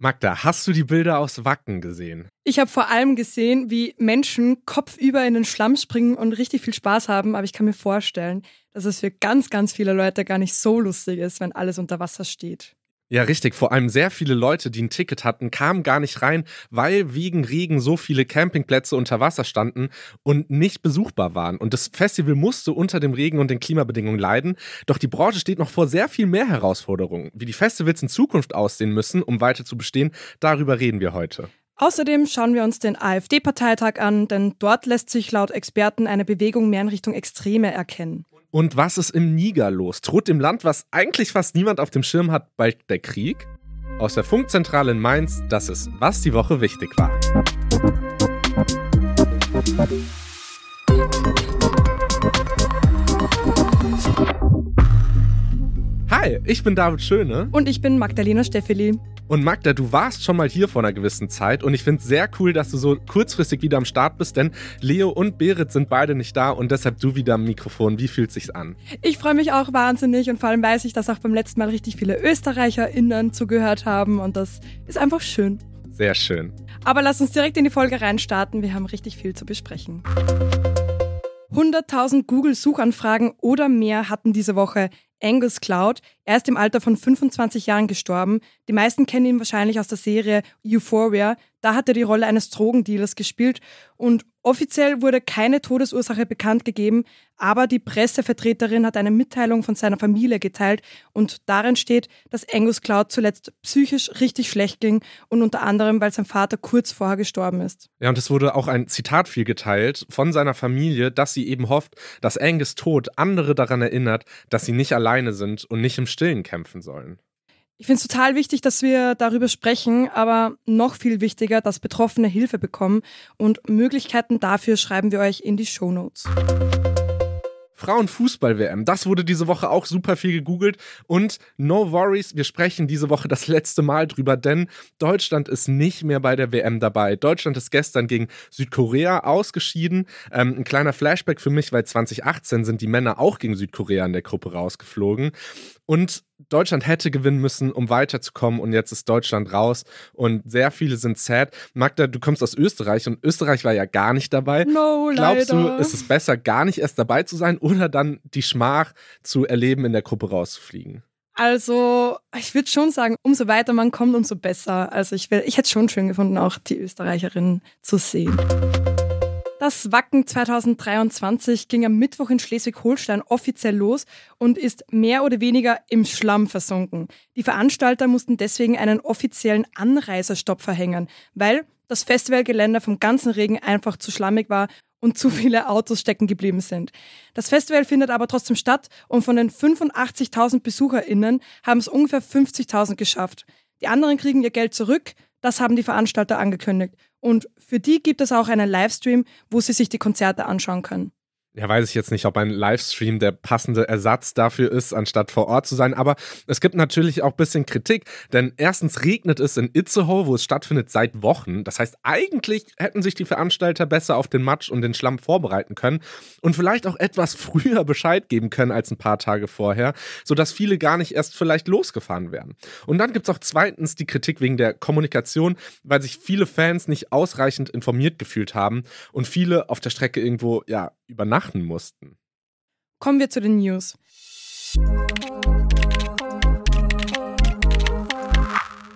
Magda, hast du die Bilder aus Wacken gesehen? Ich habe vor allem gesehen, wie Menschen kopfüber in den Schlamm springen und richtig viel Spaß haben, aber ich kann mir vorstellen, dass es für ganz, ganz viele Leute gar nicht so lustig ist, wenn alles unter Wasser steht. Ja, richtig. Vor allem sehr viele Leute, die ein Ticket hatten, kamen gar nicht rein, weil wegen Regen so viele Campingplätze unter Wasser standen und nicht besuchbar waren. Und das Festival musste unter dem Regen und den Klimabedingungen leiden. Doch die Branche steht noch vor sehr viel mehr Herausforderungen. Wie die Festivals in Zukunft aussehen müssen, um weiter zu bestehen, darüber reden wir heute. Außerdem schauen wir uns den AfD-Parteitag an, denn dort lässt sich laut Experten eine Bewegung mehr in Richtung Extreme erkennen. Und was ist im Niger los? Droht dem Land, was eigentlich fast niemand auf dem Schirm hat, bald der Krieg? Aus der Funkzentrale in Mainz, das ist, was die Woche wichtig war. Hi, ich bin David Schöne. Und ich bin Magdalena Steffeli. Und Magda, du warst schon mal hier vor einer gewissen Zeit und ich finde es sehr cool, dass du so kurzfristig wieder am Start bist, denn Leo und Berit sind beide nicht da und deshalb du wieder am Mikrofon. Wie fühlt sich's an? Ich freue mich auch wahnsinnig und vor allem weiß ich, dass auch beim letzten Mal richtig viele ÖsterreicherInnen zugehört haben und das ist einfach schön. Sehr schön. Aber lass uns direkt in die Folge reinstarten. Wir haben richtig viel zu besprechen. 100.000 Google-Suchanfragen oder mehr hatten diese Woche Angus Cloud. Er ist im Alter von 25 Jahren gestorben. Die meisten kennen ihn wahrscheinlich aus der Serie Euphoria. Da hat er die Rolle eines Drogendealers gespielt und offiziell wurde keine Todesursache bekannt gegeben, aber die Pressevertreterin hat eine Mitteilung von seiner Familie geteilt und darin steht, dass Angus Cloud zuletzt psychisch richtig schlecht ging und unter anderem, weil sein Vater kurz vorher gestorben ist. Ja, und es wurde auch ein Zitat viel geteilt von seiner Familie, dass sie eben hofft, dass Angus Tod andere daran erinnert, dass sie nicht alleine sind und nicht im Stillen kämpfen sollen. Ich finde es total wichtig, dass wir darüber sprechen, aber noch viel wichtiger, dass Betroffene Hilfe bekommen und Möglichkeiten dafür schreiben wir euch in die Show Notes. Frauenfußball-WM. Das wurde diese Woche auch super viel gegoogelt. Und no worries, wir sprechen diese Woche das letzte Mal drüber, denn Deutschland ist nicht mehr bei der WM dabei. Deutschland ist gestern gegen Südkorea ausgeschieden. Ähm, ein kleiner Flashback für mich, weil 2018 sind die Männer auch gegen Südkorea in der Gruppe rausgeflogen. Und Deutschland hätte gewinnen müssen, um weiterzukommen und jetzt ist Deutschland raus und sehr viele sind sad. Magda, du kommst aus Österreich und Österreich war ja gar nicht dabei. No, Glaubst leider. du, ist es besser, gar nicht erst dabei zu sein oder dann die Schmach zu erleben, in der Gruppe rauszufliegen? Also, ich würde schon sagen, umso weiter man kommt, umso besser. Also, ich, ich hätte es schon schön gefunden, auch die Österreicherin zu sehen. Das Wacken 2023 ging am Mittwoch in Schleswig-Holstein offiziell los und ist mehr oder weniger im Schlamm versunken. Die Veranstalter mussten deswegen einen offiziellen Anreiserstopp verhängen, weil das Festivalgelände vom ganzen Regen einfach zu schlammig war und zu viele Autos stecken geblieben sind. Das Festival findet aber trotzdem statt und von den 85.000 BesucherInnen haben es ungefähr 50.000 geschafft. Die anderen kriegen ihr Geld zurück, das haben die Veranstalter angekündigt. Und für die gibt es auch einen Livestream, wo sie sich die Konzerte anschauen können ja, weiß ich jetzt nicht, ob ein Livestream der passende Ersatz dafür ist, anstatt vor Ort zu sein. Aber es gibt natürlich auch ein bisschen Kritik, denn erstens regnet es in Itzehoe, wo es stattfindet, seit Wochen. Das heißt, eigentlich hätten sich die Veranstalter besser auf den Matsch und den Schlamm vorbereiten können und vielleicht auch etwas früher Bescheid geben können als ein paar Tage vorher, sodass viele gar nicht erst vielleicht losgefahren wären. Und dann gibt es auch zweitens die Kritik wegen der Kommunikation, weil sich viele Fans nicht ausreichend informiert gefühlt haben und viele auf der Strecke irgendwo, ja, übernachten mussten. Kommen wir zu den News.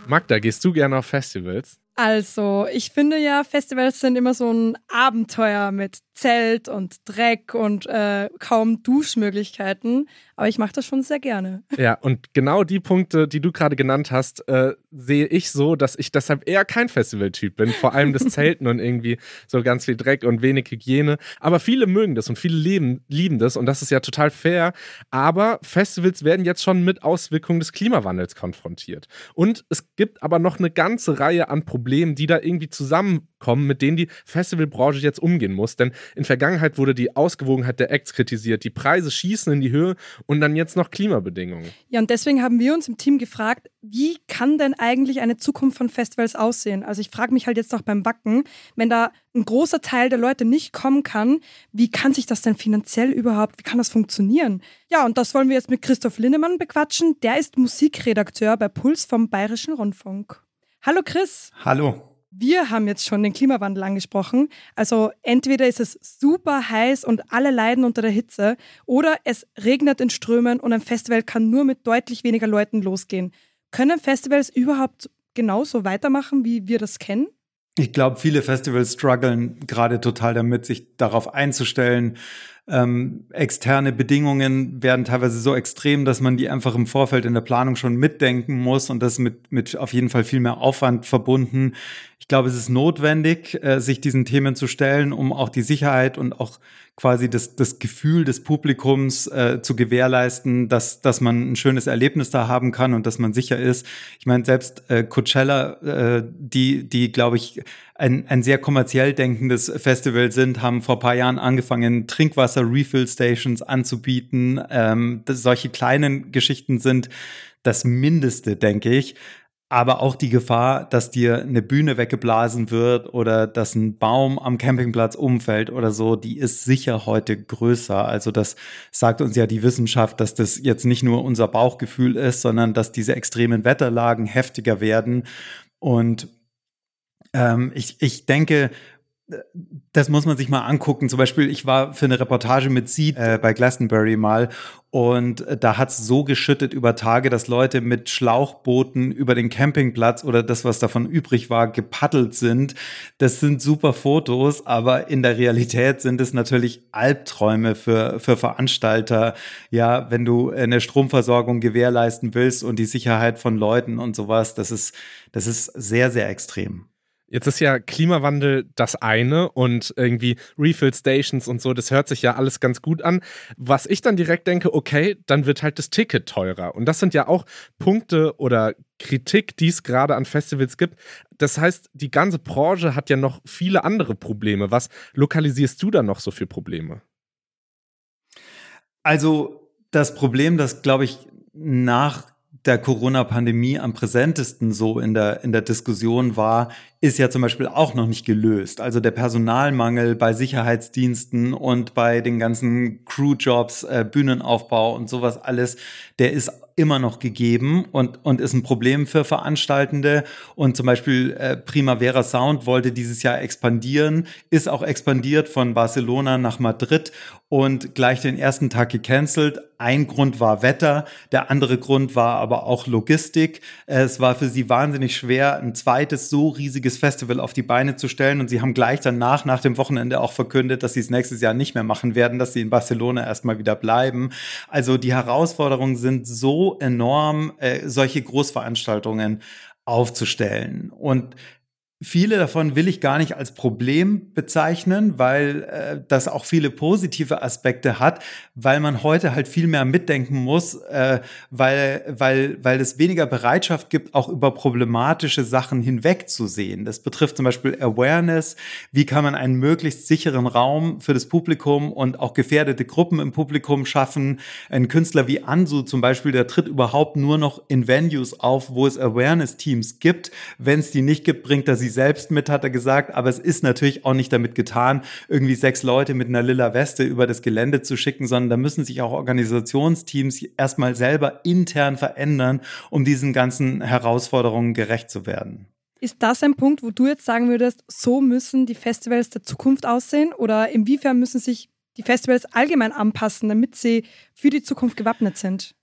Magda, gehst du gerne auf Festivals? Also, ich finde ja, Festivals sind immer so ein Abenteuer mit Zelt und Dreck und äh, kaum Duschmöglichkeiten. Aber ich mache das schon sehr gerne. Ja, und genau die Punkte, die du gerade genannt hast, äh, sehe ich so, dass ich deshalb eher kein Festivaltyp bin. Vor allem das Zelten und irgendwie so ganz viel Dreck und wenig Hygiene. Aber viele mögen das und viele leben, lieben das und das ist ja total fair. Aber Festivals werden jetzt schon mit Auswirkungen des Klimawandels konfrontiert. Und es gibt aber noch eine ganze Reihe an Problemen, die da irgendwie zusammenkommen, mit denen die Festivalbranche jetzt umgehen muss. Denn in Vergangenheit wurde die Ausgewogenheit der Acts kritisiert, die Preise schießen in die Höhe und dann jetzt noch Klimabedingungen. Ja, und deswegen haben wir uns im Team gefragt, wie kann denn eigentlich eine Zukunft von Festivals aussehen? Also ich frage mich halt jetzt auch beim Backen, wenn da ein großer Teil der Leute nicht kommen kann, wie kann sich das denn finanziell überhaupt, wie kann das funktionieren? Ja, und das wollen wir jetzt mit Christoph Linnemann bequatschen. Der ist Musikredakteur bei Puls vom Bayerischen Rundfunk. Hallo Chris. Hallo. Wir haben jetzt schon den Klimawandel angesprochen. Also entweder ist es super heiß und alle leiden unter der Hitze oder es regnet in Strömen und ein Festival kann nur mit deutlich weniger Leuten losgehen. Können Festivals überhaupt genauso weitermachen, wie wir das kennen? Ich glaube, viele Festivals strugglen gerade total damit, sich darauf einzustellen. Ähm, externe Bedingungen werden teilweise so extrem, dass man die einfach im Vorfeld in der Planung schon mitdenken muss und das mit, mit auf jeden Fall viel mehr Aufwand verbunden. Ich glaube, es ist notwendig, äh, sich diesen Themen zu stellen, um auch die Sicherheit und auch quasi das, das Gefühl des Publikums äh, zu gewährleisten, dass, dass man ein schönes Erlebnis da haben kann und dass man sicher ist. Ich meine, selbst äh, Coachella, äh, die, die glaube ich, ein, ein sehr kommerziell denkendes Festival sind, haben vor paar Jahren angefangen, Trinkwasser-Refill-Stations anzubieten. Ähm, solche kleinen Geschichten sind das Mindeste, denke ich aber auch die Gefahr, dass dir eine Bühne weggeblasen wird oder dass ein Baum am Campingplatz umfällt oder so, die ist sicher heute größer. Also das sagt uns ja die Wissenschaft, dass das jetzt nicht nur unser Bauchgefühl ist, sondern dass diese extremen Wetterlagen heftiger werden. Und ähm, ich, ich denke, das muss man sich mal angucken. Zum Beispiel, ich war für eine Reportage mit Seed äh, bei Glastonbury mal und äh, da hat es so geschüttet über Tage, dass Leute mit Schlauchbooten über den Campingplatz oder das, was davon übrig war, gepaddelt sind. Das sind super Fotos, aber in der Realität sind es natürlich Albträume für, für Veranstalter. Ja, wenn du eine Stromversorgung gewährleisten willst und die Sicherheit von Leuten und sowas, das ist, das ist sehr, sehr extrem. Jetzt ist ja Klimawandel das eine und irgendwie Refill Stations und so, das hört sich ja alles ganz gut an. Was ich dann direkt denke, okay, dann wird halt das Ticket teurer. Und das sind ja auch Punkte oder Kritik, die es gerade an Festivals gibt. Das heißt, die ganze Branche hat ja noch viele andere Probleme. Was lokalisierst du da noch so für Probleme? Also das Problem, das glaube ich nach der Corona-Pandemie am präsentesten so in der, in der Diskussion war, ist ja zum Beispiel auch noch nicht gelöst. Also der Personalmangel bei Sicherheitsdiensten und bei den ganzen Crewjobs, äh, Bühnenaufbau und sowas alles, der ist immer noch gegeben und, und ist ein Problem für Veranstaltende. Und zum Beispiel äh, Primavera Sound wollte dieses Jahr expandieren, ist auch expandiert von Barcelona nach Madrid und gleich den ersten Tag gecancelt. Ein Grund war Wetter, der andere Grund war aber auch Logistik. Es war für sie wahnsinnig schwer, ein zweites so riesiges Festival auf die Beine zu stellen. Und sie haben gleich danach, nach dem Wochenende auch verkündet, dass sie es nächstes Jahr nicht mehr machen werden, dass sie in Barcelona erstmal wieder bleiben. Also die Herausforderungen sind so enorm, äh, solche Großveranstaltungen aufzustellen. Und Viele davon will ich gar nicht als Problem bezeichnen, weil äh, das auch viele positive Aspekte hat, weil man heute halt viel mehr mitdenken muss, äh, weil, weil, weil es weniger Bereitschaft gibt, auch über problematische Sachen hinwegzusehen. Das betrifft zum Beispiel Awareness. Wie kann man einen möglichst sicheren Raum für das Publikum und auch gefährdete Gruppen im Publikum schaffen? Ein Künstler wie Ansu zum Beispiel, der tritt überhaupt nur noch in Venues auf, wo es Awareness-Teams gibt. Wenn es die nicht gibt, bringt er sie selbst mit, hat er gesagt. Aber es ist natürlich auch nicht damit getan, irgendwie sechs Leute mit einer lila Weste über das Gelände zu schicken, sondern da müssen sich auch Organisationsteams erstmal selber intern verändern, um diesen ganzen Herausforderungen gerecht zu werden. Ist das ein Punkt, wo du jetzt sagen würdest, so müssen die Festivals der Zukunft aussehen? Oder inwiefern müssen sich die Festivals allgemein anpassen, damit sie für die Zukunft gewappnet sind?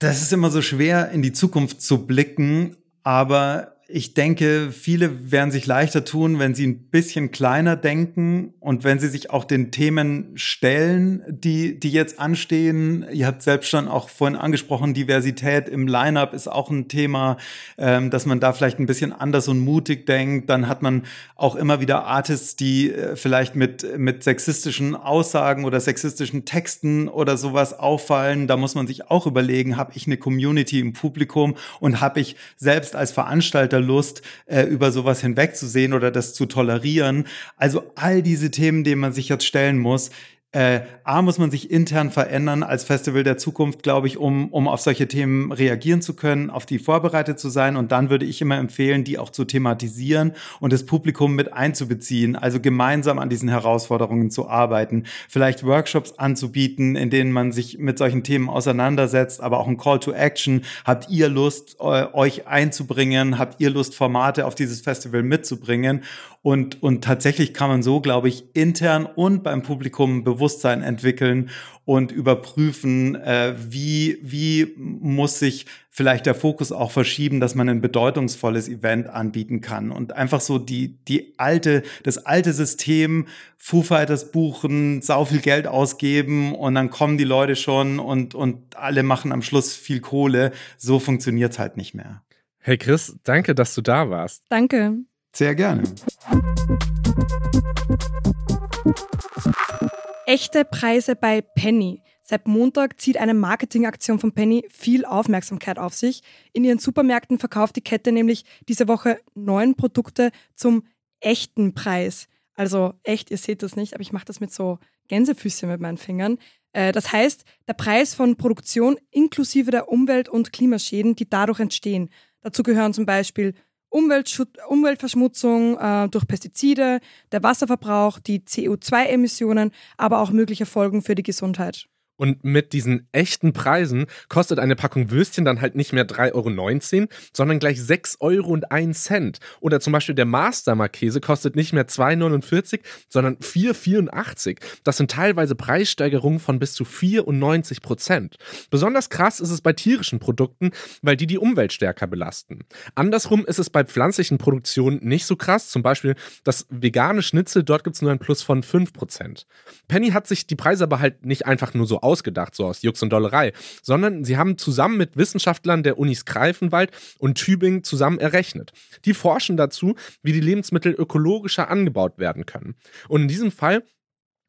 Das ist immer so schwer, in die Zukunft zu blicken, aber ich denke, viele werden sich leichter tun, wenn sie ein bisschen kleiner denken und wenn sie sich auch den Themen stellen, die, die jetzt anstehen. Ihr habt selbst schon auch vorhin angesprochen, Diversität im Line-up ist auch ein Thema, ähm, dass man da vielleicht ein bisschen anders und mutig denkt. Dann hat man auch immer wieder Artists, die äh, vielleicht mit, mit sexistischen Aussagen oder sexistischen Texten oder sowas auffallen. Da muss man sich auch überlegen, habe ich eine Community im Publikum und habe ich selbst als Veranstalter Lust, äh, über sowas hinwegzusehen oder das zu tolerieren. Also all diese Themen, denen man sich jetzt stellen muss, äh, A, muss man sich intern verändern als Festival der Zukunft, glaube ich, um, um auf solche Themen reagieren zu können, auf die vorbereitet zu sein. Und dann würde ich immer empfehlen, die auch zu thematisieren und das Publikum mit einzubeziehen, also gemeinsam an diesen Herausforderungen zu arbeiten, vielleicht Workshops anzubieten, in denen man sich mit solchen Themen auseinandersetzt, aber auch ein Call to Action. Habt ihr Lust, euch einzubringen? Habt ihr Lust, Formate auf dieses Festival mitzubringen? Und, und tatsächlich kann man so, glaube ich, intern und beim Publikum Bewusstsein entwickeln und überprüfen, äh, wie, wie muss sich vielleicht der Fokus auch verschieben, dass man ein bedeutungsvolles Event anbieten kann. Und einfach so die, die alte, das alte System, Foo Fighters buchen, sau viel Geld ausgeben und dann kommen die Leute schon und, und alle machen am Schluss viel Kohle. So funktioniert's halt nicht mehr. Hey Chris, danke, dass du da warst. Danke. Sehr gerne. Echte Preise bei Penny. Seit Montag zieht eine Marketingaktion von Penny viel Aufmerksamkeit auf sich. In ihren Supermärkten verkauft die Kette nämlich diese Woche neun Produkte zum echten Preis. Also echt, ihr seht das nicht, aber ich mache das mit so Gänsefüßchen mit meinen Fingern. Äh, das heißt, der Preis von Produktion inklusive der Umwelt- und Klimaschäden, die dadurch entstehen. Dazu gehören zum Beispiel Umweltverschmutzung äh, durch Pestizide, der Wasserverbrauch, die CO2-Emissionen, aber auch mögliche Folgen für die Gesundheit. Und mit diesen echten Preisen kostet eine Packung Würstchen dann halt nicht mehr 3,19 Euro, sondern gleich 6 Euro und 1 Cent. Oder zum Beispiel der Mastermark-Käse kostet nicht mehr 2,49, sondern 4,84. Das sind teilweise Preissteigerungen von bis zu 94 Prozent. Besonders krass ist es bei tierischen Produkten, weil die die Umwelt stärker belasten. Andersrum ist es bei pflanzlichen Produktionen nicht so krass. Zum Beispiel das vegane Schnitzel, dort gibt es nur ein Plus von 5 Prozent. Penny hat sich die Preise aber halt nicht einfach nur so ausgedacht, so aus Jux und Dollerei, sondern sie haben zusammen mit Wissenschaftlern der Unis Greifenwald und Tübingen zusammen errechnet. Die forschen dazu, wie die Lebensmittel ökologischer angebaut werden können. Und in diesem Fall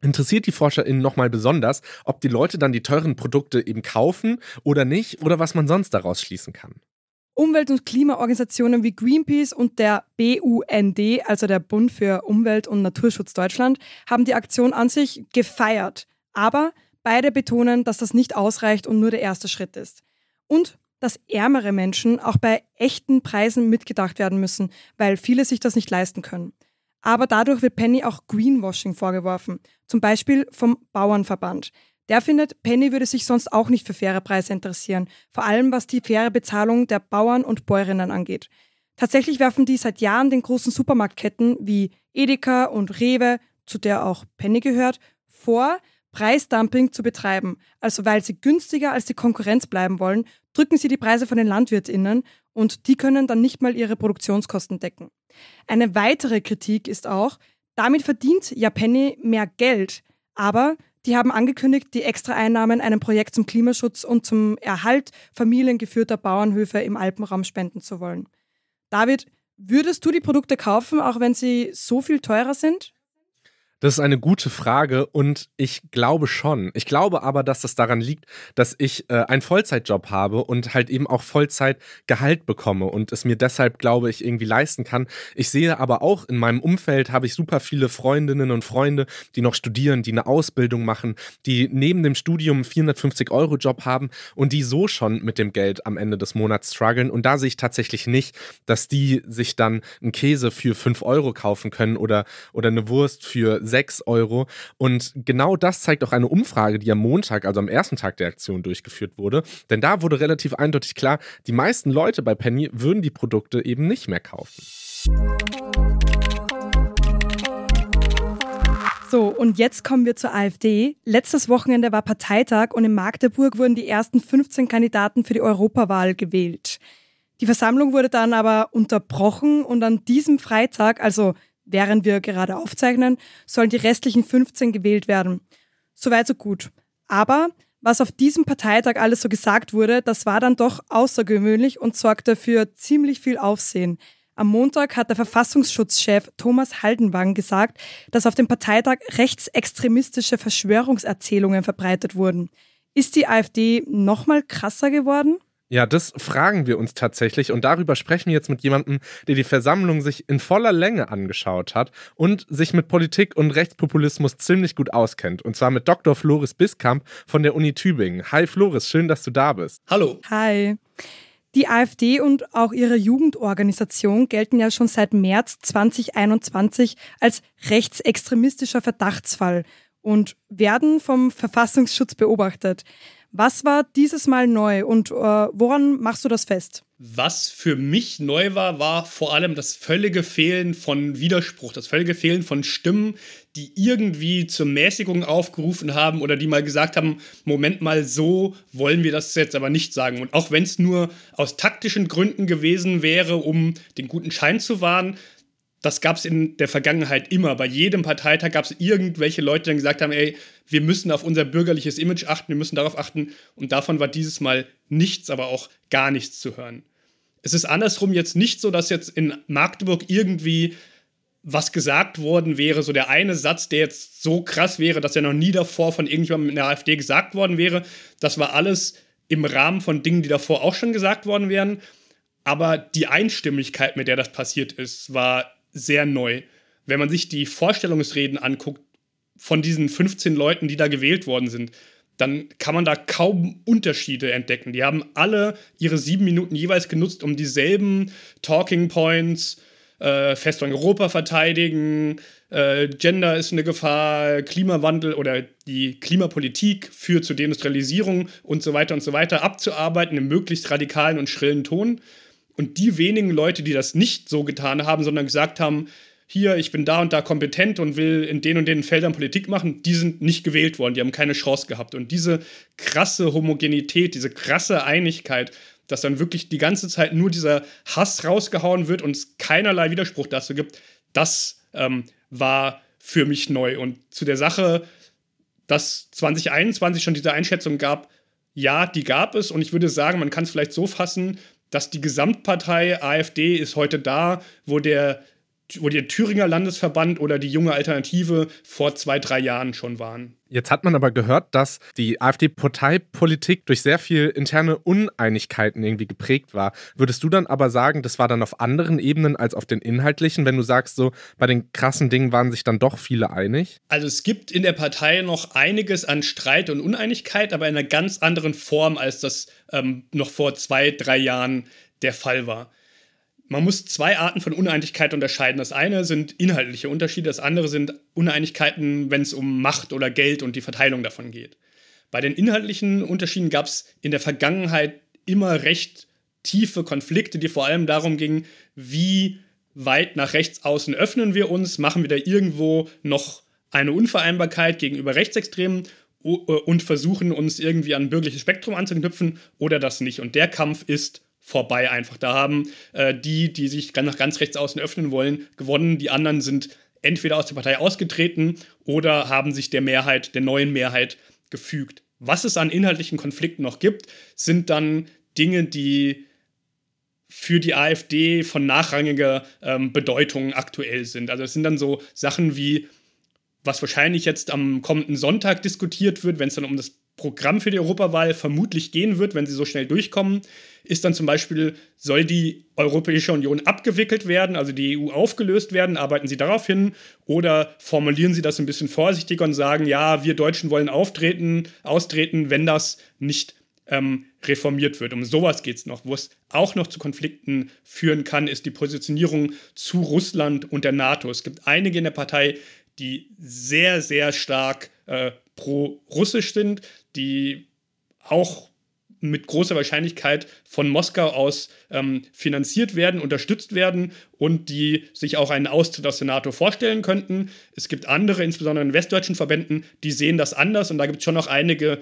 interessiert die ForscherInnen nochmal besonders, ob die Leute dann die teuren Produkte eben kaufen oder nicht oder was man sonst daraus schließen kann. Umwelt- und Klimaorganisationen wie Greenpeace und der BUND, also der Bund für Umwelt- und Naturschutz Deutschland, haben die Aktion an sich gefeiert. Aber Beide betonen, dass das nicht ausreicht und nur der erste Schritt ist. Und dass ärmere Menschen auch bei echten Preisen mitgedacht werden müssen, weil viele sich das nicht leisten können. Aber dadurch wird Penny auch Greenwashing vorgeworfen, zum Beispiel vom Bauernverband. Der findet, Penny würde sich sonst auch nicht für faire Preise interessieren, vor allem was die faire Bezahlung der Bauern und Bäuerinnen angeht. Tatsächlich werfen die seit Jahren den großen Supermarktketten wie Edeka und Rewe, zu der auch Penny gehört, vor, Preisdumping zu betreiben. Also weil sie günstiger als die Konkurrenz bleiben wollen, drücken sie die Preise von den LandwirtInnen und die können dann nicht mal ihre Produktionskosten decken. Eine weitere Kritik ist auch, damit verdient ja mehr Geld, aber die haben angekündigt, die Extraeinnahmen einem Projekt zum Klimaschutz und zum Erhalt familiengeführter Bauernhöfe im Alpenraum spenden zu wollen. David, würdest du die Produkte kaufen, auch wenn sie so viel teurer sind? Das ist eine gute Frage und ich glaube schon. Ich glaube aber, dass das daran liegt, dass ich äh, einen Vollzeitjob habe und halt eben auch Vollzeit Gehalt bekomme und es mir deshalb, glaube ich, irgendwie leisten kann. Ich sehe aber auch in meinem Umfeld habe ich super viele Freundinnen und Freunde, die noch studieren, die eine Ausbildung machen, die neben dem Studium einen 450 Euro Job haben und die so schon mit dem Geld am Ende des Monats strugglen. Und da sehe ich tatsächlich nicht, dass die sich dann einen Käse für 5 Euro kaufen können oder, oder eine Wurst für 6 Euro. Und genau das zeigt auch eine Umfrage, die am Montag, also am ersten Tag der Aktion, durchgeführt wurde. Denn da wurde relativ eindeutig klar, die meisten Leute bei Penny würden die Produkte eben nicht mehr kaufen. So, und jetzt kommen wir zur AfD. Letztes Wochenende war Parteitag und in Magdeburg wurden die ersten 15 Kandidaten für die Europawahl gewählt. Die Versammlung wurde dann aber unterbrochen und an diesem Freitag, also während wir gerade aufzeichnen, sollen die restlichen 15 gewählt werden. Soweit so gut. Aber was auf diesem Parteitag alles so gesagt wurde, das war dann doch außergewöhnlich und sorgte für ziemlich viel Aufsehen. Am Montag hat der Verfassungsschutzchef Thomas Haldenwang gesagt, dass auf dem Parteitag rechtsextremistische Verschwörungserzählungen verbreitet wurden. Ist die AfD nochmal krasser geworden? Ja, das fragen wir uns tatsächlich und darüber sprechen wir jetzt mit jemandem, der die Versammlung sich in voller Länge angeschaut hat und sich mit Politik und Rechtspopulismus ziemlich gut auskennt. Und zwar mit Dr. Floris Biskamp von der Uni Tübingen. Hi Floris, schön, dass du da bist. Hallo. Hi. Die AfD und auch ihre Jugendorganisation gelten ja schon seit März 2021 als rechtsextremistischer Verdachtsfall und werden vom Verfassungsschutz beobachtet. Was war dieses Mal neu und äh, woran machst du das fest? Was für mich neu war, war vor allem das völlige Fehlen von Widerspruch, das völlige Fehlen von Stimmen, die irgendwie zur Mäßigung aufgerufen haben oder die mal gesagt haben, Moment mal, so wollen wir das jetzt aber nicht sagen. Und auch wenn es nur aus taktischen Gründen gewesen wäre, um den guten Schein zu wahren, das gab es in der Vergangenheit immer. Bei jedem Parteitag gab es irgendwelche Leute, die gesagt haben, ey, wir müssen auf unser bürgerliches Image achten, wir müssen darauf achten. Und davon war dieses Mal nichts, aber auch gar nichts zu hören. Es ist andersrum jetzt nicht so, dass jetzt in Magdeburg irgendwie was gesagt worden wäre, so der eine Satz, der jetzt so krass wäre, dass er noch nie davor von irgendjemandem in der AfD gesagt worden wäre. Das war alles im Rahmen von Dingen, die davor auch schon gesagt worden wären. Aber die Einstimmigkeit, mit der das passiert ist, war sehr neu. Wenn man sich die Vorstellungsreden anguckt von diesen 15 Leuten, die da gewählt worden sind, dann kann man da kaum Unterschiede entdecken. Die haben alle ihre sieben Minuten jeweils genutzt, um dieselben Talking Points, äh, Festung Europa verteidigen, äh, Gender ist eine Gefahr, Klimawandel oder die Klimapolitik führt zur Deindustrialisierung und so weiter und so weiter abzuarbeiten im möglichst radikalen und schrillen Ton. Und die wenigen Leute, die das nicht so getan haben, sondern gesagt haben, hier, ich bin da und da kompetent und will in den und den Feldern Politik machen, die sind nicht gewählt worden, die haben keine Chance gehabt. Und diese krasse Homogenität, diese krasse Einigkeit, dass dann wirklich die ganze Zeit nur dieser Hass rausgehauen wird und es keinerlei Widerspruch dazu gibt, das ähm, war für mich neu. Und zu der Sache, dass 2021 schon diese Einschätzung gab, ja, die gab es. Und ich würde sagen, man kann es vielleicht so fassen, dass die Gesamtpartei AfD ist heute da, wo der, wo der Thüringer Landesverband oder die junge Alternative vor zwei, drei Jahren schon waren. Jetzt hat man aber gehört, dass die AfD-Parteipolitik durch sehr viel interne Uneinigkeiten irgendwie geprägt war. Würdest du dann aber sagen, das war dann auf anderen Ebenen als auf den inhaltlichen, wenn du sagst, so bei den krassen Dingen waren sich dann doch viele einig? Also es gibt in der Partei noch einiges an Streit und Uneinigkeit, aber in einer ganz anderen Form, als das ähm, noch vor zwei, drei Jahren der Fall war man muss zwei Arten von Uneinigkeit unterscheiden. Das eine sind inhaltliche Unterschiede, das andere sind Uneinigkeiten, wenn es um Macht oder Geld und die Verteilung davon geht. Bei den inhaltlichen Unterschieden gab es in der Vergangenheit immer recht tiefe Konflikte, die vor allem darum gingen, wie weit nach rechts außen öffnen wir uns, machen wir da irgendwo noch eine Unvereinbarkeit gegenüber Rechtsextremen äh, und versuchen uns irgendwie an ein bürgerliches Spektrum anzuknüpfen oder das nicht. Und der Kampf ist vorbei einfach. Da haben äh, die, die sich nach ganz rechts außen öffnen wollen, gewonnen. Die anderen sind entweder aus der Partei ausgetreten oder haben sich der Mehrheit, der neuen Mehrheit gefügt. Was es an inhaltlichen Konflikten noch gibt, sind dann Dinge, die für die AfD von nachrangiger ähm, Bedeutung aktuell sind. Also es sind dann so Sachen wie, was wahrscheinlich jetzt am kommenden Sonntag diskutiert wird, wenn es dann um das Programm für die Europawahl vermutlich gehen wird, wenn sie so schnell durchkommen, ist dann zum Beispiel, soll die Europäische Union abgewickelt werden, also die EU aufgelöst werden, arbeiten Sie darauf hin oder formulieren Sie das ein bisschen vorsichtiger und sagen, ja, wir Deutschen wollen auftreten, austreten, wenn das nicht ähm, reformiert wird. Um sowas geht es noch. Wo es auch noch zu Konflikten führen kann, ist die Positionierung zu Russland und der NATO. Es gibt einige in der Partei, die sehr, sehr stark äh, pro-russisch sind, die auch mit großer Wahrscheinlichkeit von Moskau aus ähm, finanziert werden, unterstützt werden und die sich auch einen Austritt aus der NATO vorstellen könnten. Es gibt andere, insbesondere in westdeutschen Verbänden, die sehen das anders und da gibt es schon noch einige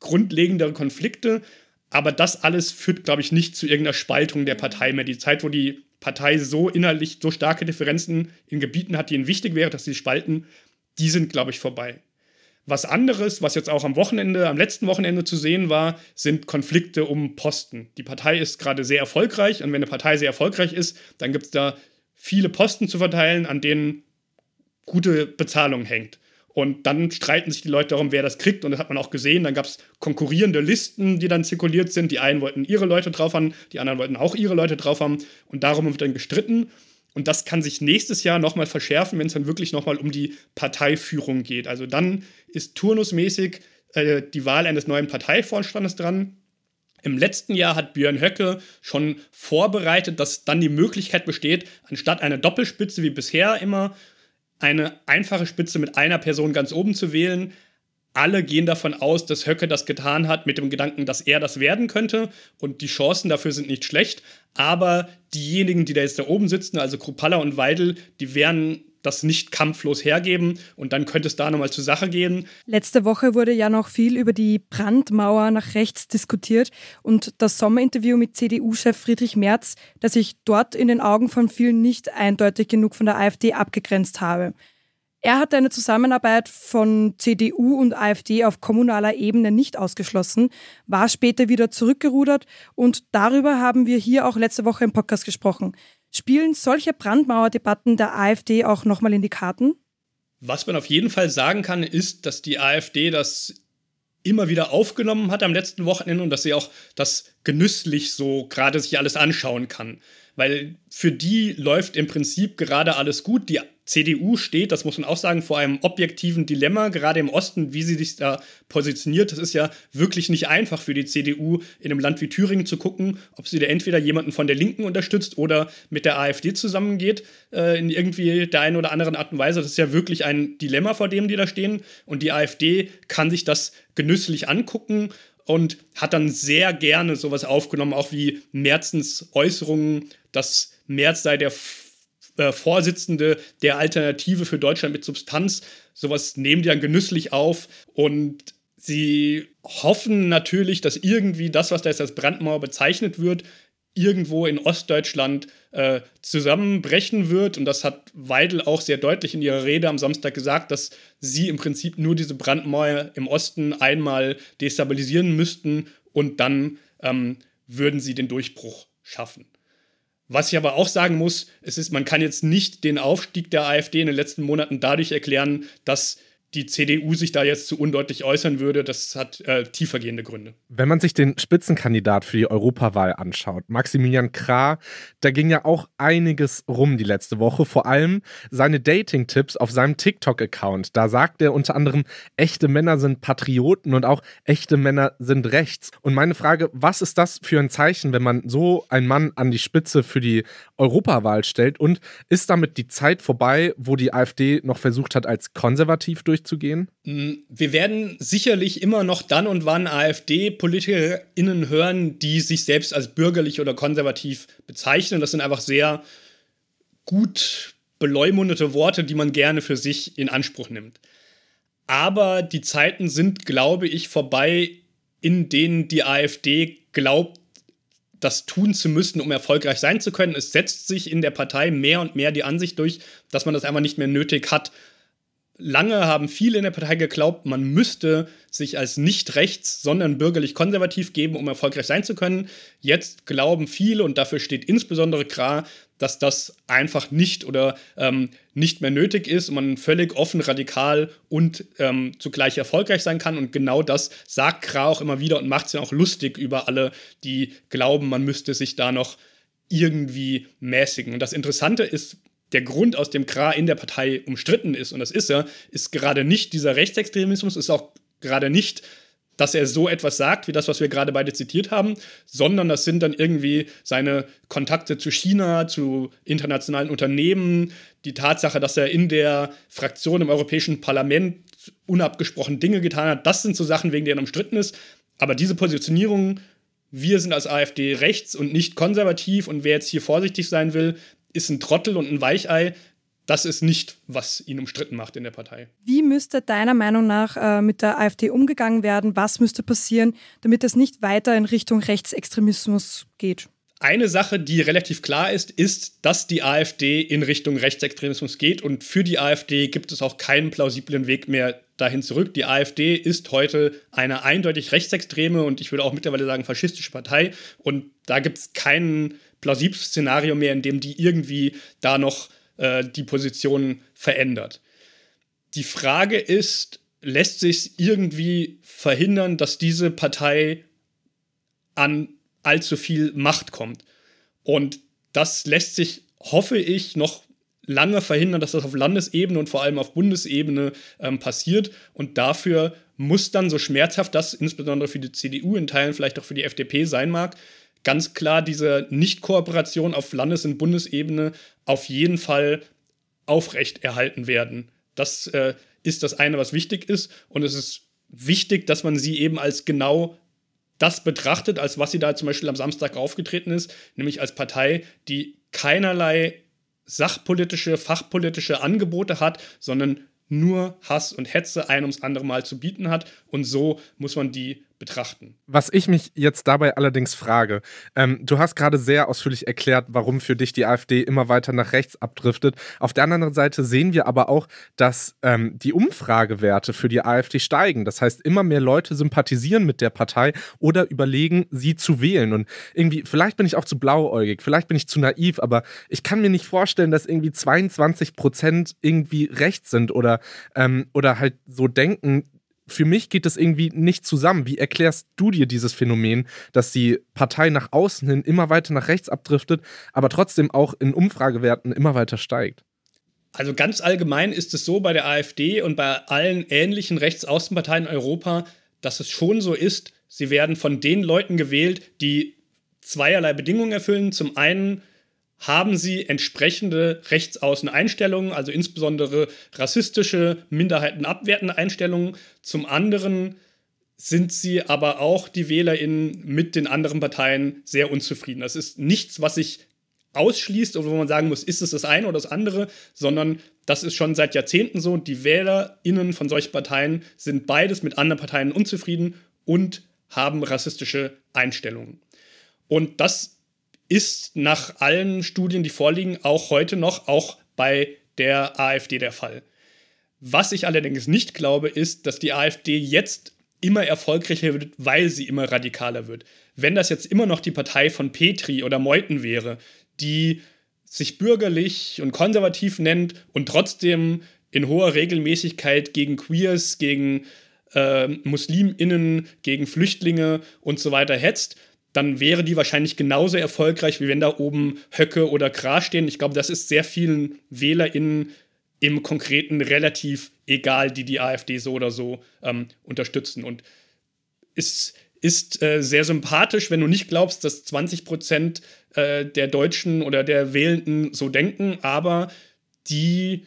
grundlegendere Konflikte. Aber das alles führt, glaube ich, nicht zu irgendeiner Spaltung der Partei mehr. Die Zeit, wo die Partei so inhaltlich so starke Differenzen in Gebieten hat, die ihnen wichtig wäre, dass sie spalten, die sind, glaube ich, vorbei. Was anderes, was jetzt auch am Wochenende, am letzten Wochenende zu sehen war, sind Konflikte um Posten. Die Partei ist gerade sehr erfolgreich und wenn eine Partei sehr erfolgreich ist, dann gibt es da viele Posten zu verteilen, an denen gute Bezahlung hängt. Und dann streiten sich die Leute darum, wer das kriegt. Und das hat man auch gesehen. Dann gab es konkurrierende Listen, die dann zirkuliert sind. Die einen wollten ihre Leute drauf haben, die anderen wollten auch ihre Leute drauf haben. Und darum wird dann gestritten. Und das kann sich nächstes Jahr nochmal verschärfen, wenn es dann wirklich nochmal um die Parteiführung geht. Also dann ist turnusmäßig äh, die Wahl eines neuen Parteivorstandes dran. Im letzten Jahr hat Björn Höcke schon vorbereitet, dass dann die Möglichkeit besteht, anstatt einer Doppelspitze wie bisher immer eine einfache Spitze mit einer Person ganz oben zu wählen. Alle gehen davon aus, dass Höcke das getan hat mit dem Gedanken, dass er das werden könnte und die Chancen dafür sind nicht schlecht. Aber diejenigen, die da jetzt da oben sitzen, also Krupalla und Weidel, die werden das nicht kampflos hergeben und dann könnte es da nochmal zur Sache gehen. Letzte Woche wurde ja noch viel über die Brandmauer nach rechts diskutiert und das Sommerinterview mit CDU-Chef Friedrich Merz, das ich dort in den Augen von vielen nicht eindeutig genug von der AfD abgegrenzt habe. Er hat eine Zusammenarbeit von CDU und AfD auf kommunaler Ebene nicht ausgeschlossen, war später wieder zurückgerudert und darüber haben wir hier auch letzte Woche im Podcast gesprochen. Spielen solche Brandmauerdebatten der AfD auch nochmal in die Karten? Was man auf jeden Fall sagen kann, ist, dass die AfD das immer wieder aufgenommen hat am letzten Wochenende und dass sie auch das genüsslich so gerade sich alles anschauen kann. Weil für die läuft im Prinzip gerade alles gut. Die CDU steht, das muss man auch sagen, vor einem objektiven Dilemma, gerade im Osten, wie sie sich da positioniert. Das ist ja wirklich nicht einfach für die CDU in einem Land wie Thüringen zu gucken, ob sie da entweder jemanden von der Linken unterstützt oder mit der AfD zusammengeht, äh, in irgendwie der einen oder anderen Art und Weise. Das ist ja wirklich ein Dilemma, vor dem die da stehen. Und die AfD kann sich das genüsslich angucken und hat dann sehr gerne sowas aufgenommen, auch wie Merzens Äußerungen, dass Merz sei der äh, Vorsitzende der Alternative für Deutschland mit Substanz. Sowas nehmen die dann genüsslich auf und sie hoffen natürlich, dass irgendwie das, was da jetzt als Brandmauer bezeichnet wird, irgendwo in Ostdeutschland äh, zusammenbrechen wird. Und das hat Weidel auch sehr deutlich in ihrer Rede am Samstag gesagt, dass sie im Prinzip nur diese Brandmauer im Osten einmal destabilisieren müssten und dann ähm, würden sie den Durchbruch schaffen. Was ich aber auch sagen muss, es ist, man kann jetzt nicht den Aufstieg der AfD in den letzten Monaten dadurch erklären, dass die CDU sich da jetzt zu undeutlich äußern würde, das hat äh, tiefergehende Gründe. Wenn man sich den Spitzenkandidat für die Europawahl anschaut, Maximilian Krah, da ging ja auch einiges rum die letzte Woche, vor allem seine Dating-Tipps auf seinem TikTok-Account. Da sagt er unter anderem, echte Männer sind Patrioten und auch echte Männer sind rechts. Und meine Frage, was ist das für ein Zeichen, wenn man so einen Mann an die Spitze für die Europawahl stellt? Und ist damit die Zeit vorbei, wo die AfD noch versucht hat, als konservativ durch durchzugehen? Mm, wir werden sicherlich immer noch dann und wann AfD-PolitikerInnen hören, die sich selbst als bürgerlich oder konservativ bezeichnen. Das sind einfach sehr gut beleumundete Worte, die man gerne für sich in Anspruch nimmt. Aber die Zeiten sind, glaube ich, vorbei, in denen die AfD glaubt, das tun zu müssen, um erfolgreich sein zu können. Es setzt sich in der Partei mehr und mehr die Ansicht durch, dass man das einfach nicht mehr nötig hat, Lange haben viele in der Partei geglaubt, man müsste sich als nicht rechts, sondern bürgerlich konservativ geben, um erfolgreich sein zu können. Jetzt glauben viele, und dafür steht insbesondere Kra, dass das einfach nicht oder ähm, nicht mehr nötig ist und man völlig offen, radikal und ähm, zugleich erfolgreich sein kann. Und genau das sagt Kra auch immer wieder und macht es ja auch lustig über alle, die glauben, man müsste sich da noch irgendwie mäßigen. Und das Interessante ist, der Grund, aus dem Kra in der Partei umstritten ist, und das ist er, ist gerade nicht dieser Rechtsextremismus, ist auch gerade nicht, dass er so etwas sagt, wie das, was wir gerade beide zitiert haben, sondern das sind dann irgendwie seine Kontakte zu China, zu internationalen Unternehmen, die Tatsache, dass er in der Fraktion im Europäischen Parlament unabgesprochen Dinge getan hat. Das sind so Sachen, wegen denen er umstritten ist. Aber diese Positionierung, wir sind als AfD rechts und nicht konservativ und wer jetzt hier vorsichtig sein will, ist ein Trottel und ein Weichei. Das ist nicht, was ihn umstritten macht in der Partei. Wie müsste deiner Meinung nach äh, mit der AfD umgegangen werden? Was müsste passieren, damit es nicht weiter in Richtung Rechtsextremismus geht? Eine Sache, die relativ klar ist, ist, dass die AfD in Richtung Rechtsextremismus geht und für die AfD gibt es auch keinen plausiblen Weg mehr dahin zurück. Die AfD ist heute eine eindeutig rechtsextreme und ich würde auch mittlerweile sagen faschistische Partei und da gibt es keinen plausibles Szenario mehr, in dem die irgendwie da noch äh, die Position verändert. Die Frage ist, lässt sich irgendwie verhindern, dass diese Partei an allzu viel Macht kommt? Und das lässt sich, hoffe ich, noch lange verhindern, dass das auf Landesebene und vor allem auf Bundesebene ähm, passiert. Und dafür muss dann, so schmerzhaft das insbesondere für die CDU in Teilen vielleicht auch für die FDP sein mag, ganz klar diese Nicht-Kooperation auf Landes- und Bundesebene auf jeden Fall aufrechterhalten werden. Das äh, ist das eine, was wichtig ist. Und es ist wichtig, dass man sie eben als genau das betrachtet, als was sie da zum Beispiel am Samstag aufgetreten ist, nämlich als Partei, die keinerlei sachpolitische, fachpolitische Angebote hat, sondern nur Hass und Hetze ein ums andere Mal zu bieten hat. Und so muss man die betrachten. Was ich mich jetzt dabei allerdings frage, ähm, du hast gerade sehr ausführlich erklärt, warum für dich die AfD immer weiter nach rechts abdriftet. Auf der anderen Seite sehen wir aber auch, dass ähm, die Umfragewerte für die AfD steigen. Das heißt, immer mehr Leute sympathisieren mit der Partei oder überlegen, sie zu wählen. Und irgendwie, vielleicht bin ich auch zu blauäugig, vielleicht bin ich zu naiv, aber ich kann mir nicht vorstellen, dass irgendwie 22 Prozent irgendwie rechts sind oder, ähm, oder halt so denken, für mich geht das irgendwie nicht zusammen. Wie erklärst du dir dieses Phänomen, dass die Partei nach außen hin immer weiter nach rechts abdriftet, aber trotzdem auch in Umfragewerten immer weiter steigt? Also ganz allgemein ist es so bei der AfD und bei allen ähnlichen Rechtsaußenparteien in Europa, dass es schon so ist, sie werden von den Leuten gewählt, die zweierlei Bedingungen erfüllen. Zum einen haben sie entsprechende Rechtsaußeneinstellungen, also insbesondere rassistische, minderheitenabwertende Einstellungen. Zum anderen sind sie aber auch die WählerInnen mit den anderen Parteien sehr unzufrieden. Das ist nichts, was sich ausschließt oder wo man sagen muss, ist es das eine oder das andere, sondern das ist schon seit Jahrzehnten so. Die WählerInnen von solchen Parteien sind beides mit anderen Parteien unzufrieden und haben rassistische Einstellungen. Und das ist nach allen Studien, die vorliegen, auch heute noch, auch bei der AfD der Fall. Was ich allerdings nicht glaube, ist, dass die AfD jetzt immer erfolgreicher wird, weil sie immer radikaler wird. Wenn das jetzt immer noch die Partei von Petri oder Meuthen wäre, die sich bürgerlich und konservativ nennt und trotzdem in hoher Regelmäßigkeit gegen Queers, gegen äh, MuslimInnen, gegen Flüchtlinge und so weiter hetzt, dann wäre die wahrscheinlich genauso erfolgreich, wie wenn da oben Höcke oder Kra stehen. Ich glaube, das ist sehr vielen WählerInnen im Konkreten relativ egal, die die AfD so oder so ähm, unterstützen. Und es ist äh, sehr sympathisch, wenn du nicht glaubst, dass 20 Prozent äh, der Deutschen oder der Wählenden so denken, aber die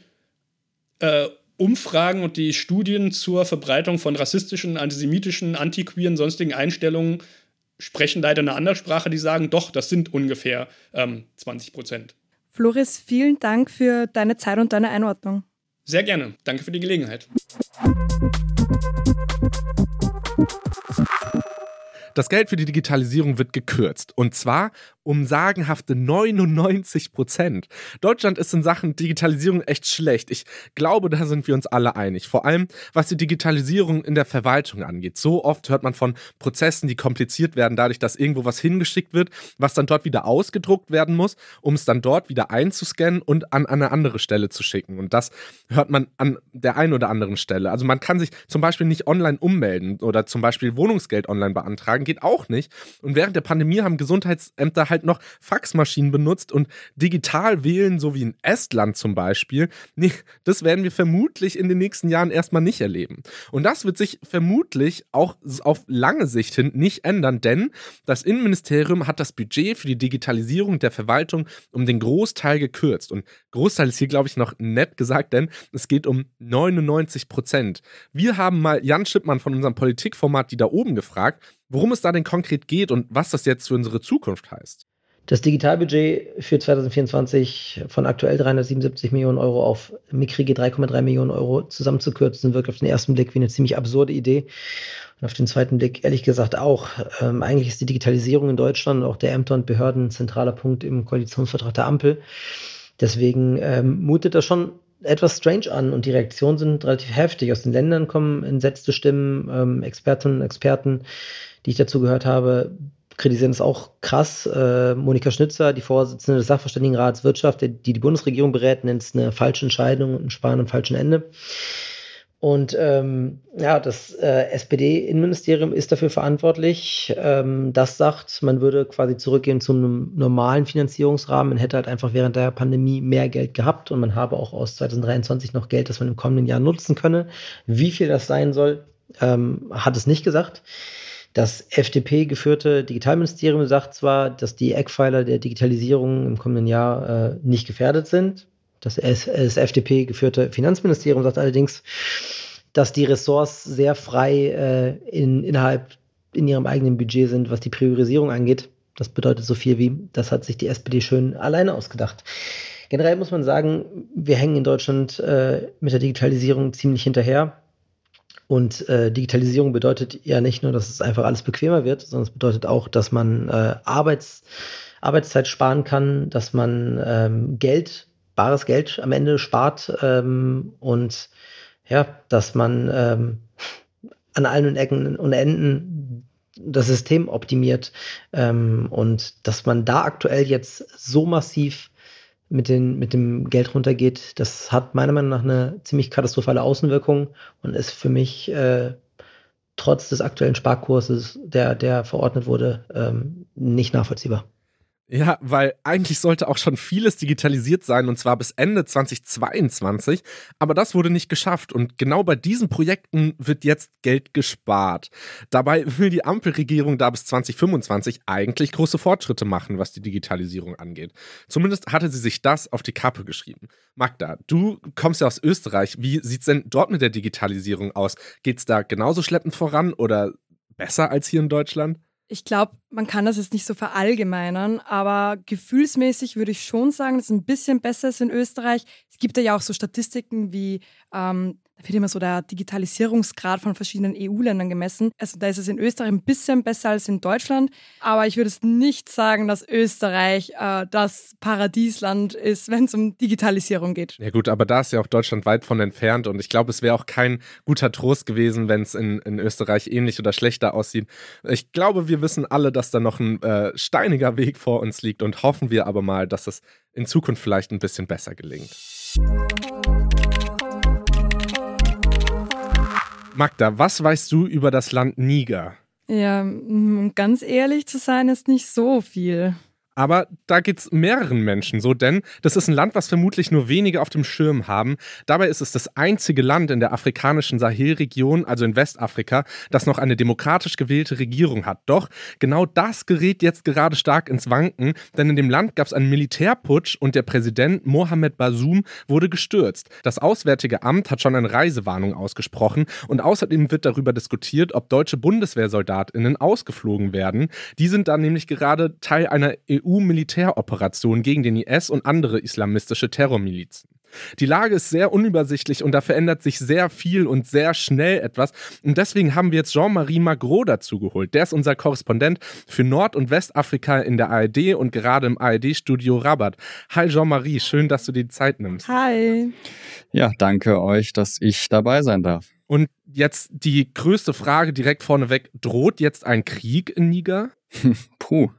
äh, Umfragen und die Studien zur Verbreitung von rassistischen, antisemitischen, antiqueeren, sonstigen Einstellungen sprechen leider eine andere Sprache, die sagen, doch, das sind ungefähr ähm, 20 Prozent. Floris, vielen Dank für deine Zeit und deine Einordnung. Sehr gerne. Danke für die Gelegenheit. Das Geld für die Digitalisierung wird gekürzt. Und zwar um sagenhafte 99 Prozent. Deutschland ist in Sachen Digitalisierung echt schlecht. Ich glaube, da sind wir uns alle einig. Vor allem, was die Digitalisierung in der Verwaltung angeht. So oft hört man von Prozessen, die kompliziert werden, dadurch, dass irgendwo was hingeschickt wird, was dann dort wieder ausgedruckt werden muss, um es dann dort wieder einzuscannen und an eine andere Stelle zu schicken. Und das hört man an der einen oder anderen Stelle. Also man kann sich zum Beispiel nicht online ummelden oder zum Beispiel Wohnungsgeld online beantragen, geht auch nicht. Und während der Pandemie haben Gesundheitsämter halt noch Faxmaschinen benutzt und digital wählen, so wie in Estland zum Beispiel. Nee, das werden wir vermutlich in den nächsten Jahren erstmal nicht erleben. Und das wird sich vermutlich auch auf lange Sicht hin nicht ändern, denn das Innenministerium hat das Budget für die Digitalisierung der Verwaltung um den Großteil gekürzt. Und Großteil ist hier, glaube ich, noch nett gesagt, denn es geht um 99 Prozent. Wir haben mal Jan Schippmann von unserem Politikformat die da oben gefragt, worum es da denn konkret geht und was das jetzt für unsere Zukunft heißt. Das Digitalbudget für 2024 von aktuell 377 Millionen Euro auf mickrige 3,3 Millionen Euro zusammenzukürzen, wirkt auf den ersten Blick wie eine ziemlich absurde Idee. Und auf den zweiten Blick ehrlich gesagt auch. Ähm, eigentlich ist die Digitalisierung in Deutschland und auch der Ämter und Behörden ein zentraler Punkt im Koalitionsvertrag der Ampel. Deswegen ähm, mutet das schon etwas strange an und die Reaktionen sind relativ heftig. Aus den Ländern kommen entsetzte Stimmen, ähm, Expertinnen und Experten, die ich dazu gehört habe, kritisieren es auch krass. Äh, Monika Schnitzer, die Vorsitzende des Sachverständigenrats Wirtschaft, die die Bundesregierung berät, nennt es eine falsche Entscheidung und ein Sparen am falschen Ende. Und ähm, ja, das äh, SPD-Innenministerium ist dafür verantwortlich. Ähm, das sagt, man würde quasi zurückgehen zum normalen Finanzierungsrahmen. Man hätte halt einfach während der Pandemie mehr Geld gehabt und man habe auch aus 2023 noch Geld, das man im kommenden Jahr nutzen könne. Wie viel das sein soll, ähm, hat es nicht gesagt. Das FDP-geführte Digitalministerium sagt zwar, dass die Eckpfeiler der Digitalisierung im kommenden Jahr äh, nicht gefährdet sind. Das, das FDP-geführte Finanzministerium sagt allerdings, dass die Ressorts sehr frei äh, in, innerhalb in ihrem eigenen Budget sind, was die Priorisierung angeht. Das bedeutet so viel wie, das hat sich die SPD schön alleine ausgedacht. Generell muss man sagen, wir hängen in Deutschland äh, mit der Digitalisierung ziemlich hinterher. Und äh, Digitalisierung bedeutet ja nicht nur, dass es einfach alles bequemer wird, sondern es bedeutet auch, dass man äh, Arbeits, Arbeitszeit sparen kann, dass man ähm, Geld bares Geld am Ende spart ähm, und ja, dass man ähm, an allen Ecken und Enden das System optimiert ähm, und dass man da aktuell jetzt so massiv mit, den, mit dem Geld runtergeht, das hat meiner Meinung nach eine ziemlich katastrophale Außenwirkung und ist für mich äh, trotz des aktuellen Sparkurses, der, der verordnet wurde, ähm, nicht nachvollziehbar. Ja, weil eigentlich sollte auch schon vieles digitalisiert sein und zwar bis Ende 2022, aber das wurde nicht geschafft und genau bei diesen Projekten wird jetzt Geld gespart. Dabei will die Ampelregierung da bis 2025 eigentlich große Fortschritte machen, was die Digitalisierung angeht. Zumindest hatte sie sich das auf die Kappe geschrieben. Magda, du kommst ja aus Österreich. Wie sieht's denn dort mit der Digitalisierung aus? Geht's da genauso schleppend voran oder besser als hier in Deutschland? Ich glaube, man kann das jetzt nicht so verallgemeinern, aber gefühlsmäßig würde ich schon sagen, dass es ein bisschen besser ist in Österreich. Es gibt ja auch so Statistiken wie ähm, wird immer so der Digitalisierungsgrad von verschiedenen EU-Ländern gemessen. Also da ist es in Österreich ein bisschen besser als in Deutschland. Aber ich würde es nicht sagen, dass Österreich äh, das Paradiesland ist, wenn es um Digitalisierung geht. Ja gut, aber da ist ja auch Deutschland weit von entfernt. Und ich glaube, es wäre auch kein guter Trost gewesen, wenn es in, in Österreich ähnlich oder schlechter aussieht. Ich glaube, wir wissen alle, dass da noch ein äh, steiniger Weg vor uns liegt und hoffen wir aber mal, dass es in Zukunft vielleicht ein bisschen besser gelingt. Magda, was weißt du über das Land Niger? Ja, um ganz ehrlich zu sein, ist nicht so viel. Aber da geht es mehreren Menschen so, denn das ist ein Land, was vermutlich nur wenige auf dem Schirm haben. Dabei ist es das einzige Land in der afrikanischen Sahelregion, also in Westafrika, das noch eine demokratisch gewählte Regierung hat. Doch genau das gerät jetzt gerade stark ins Wanken, denn in dem Land gab es einen Militärputsch und der Präsident Mohamed Bazoum wurde gestürzt. Das Auswärtige Amt hat schon eine Reisewarnung ausgesprochen und außerdem wird darüber diskutiert, ob deutsche Bundeswehrsoldatinnen ausgeflogen werden. Die sind dann nämlich gerade Teil einer EU-Militäroperation gegen den IS und andere islamistische Terrormilizen. Die Lage ist sehr unübersichtlich und da verändert sich sehr viel und sehr schnell etwas. Und deswegen haben wir jetzt Jean-Marie Magro dazu geholt. Der ist unser Korrespondent für Nord- und Westafrika in der ARD und gerade im ARD-Studio Rabat. Hi Jean-Marie, schön, dass du dir die Zeit nimmst. Hi. Ja, danke euch, dass ich dabei sein darf. Und jetzt die größte Frage direkt vorneweg. Droht jetzt ein Krieg in Niger? Puh.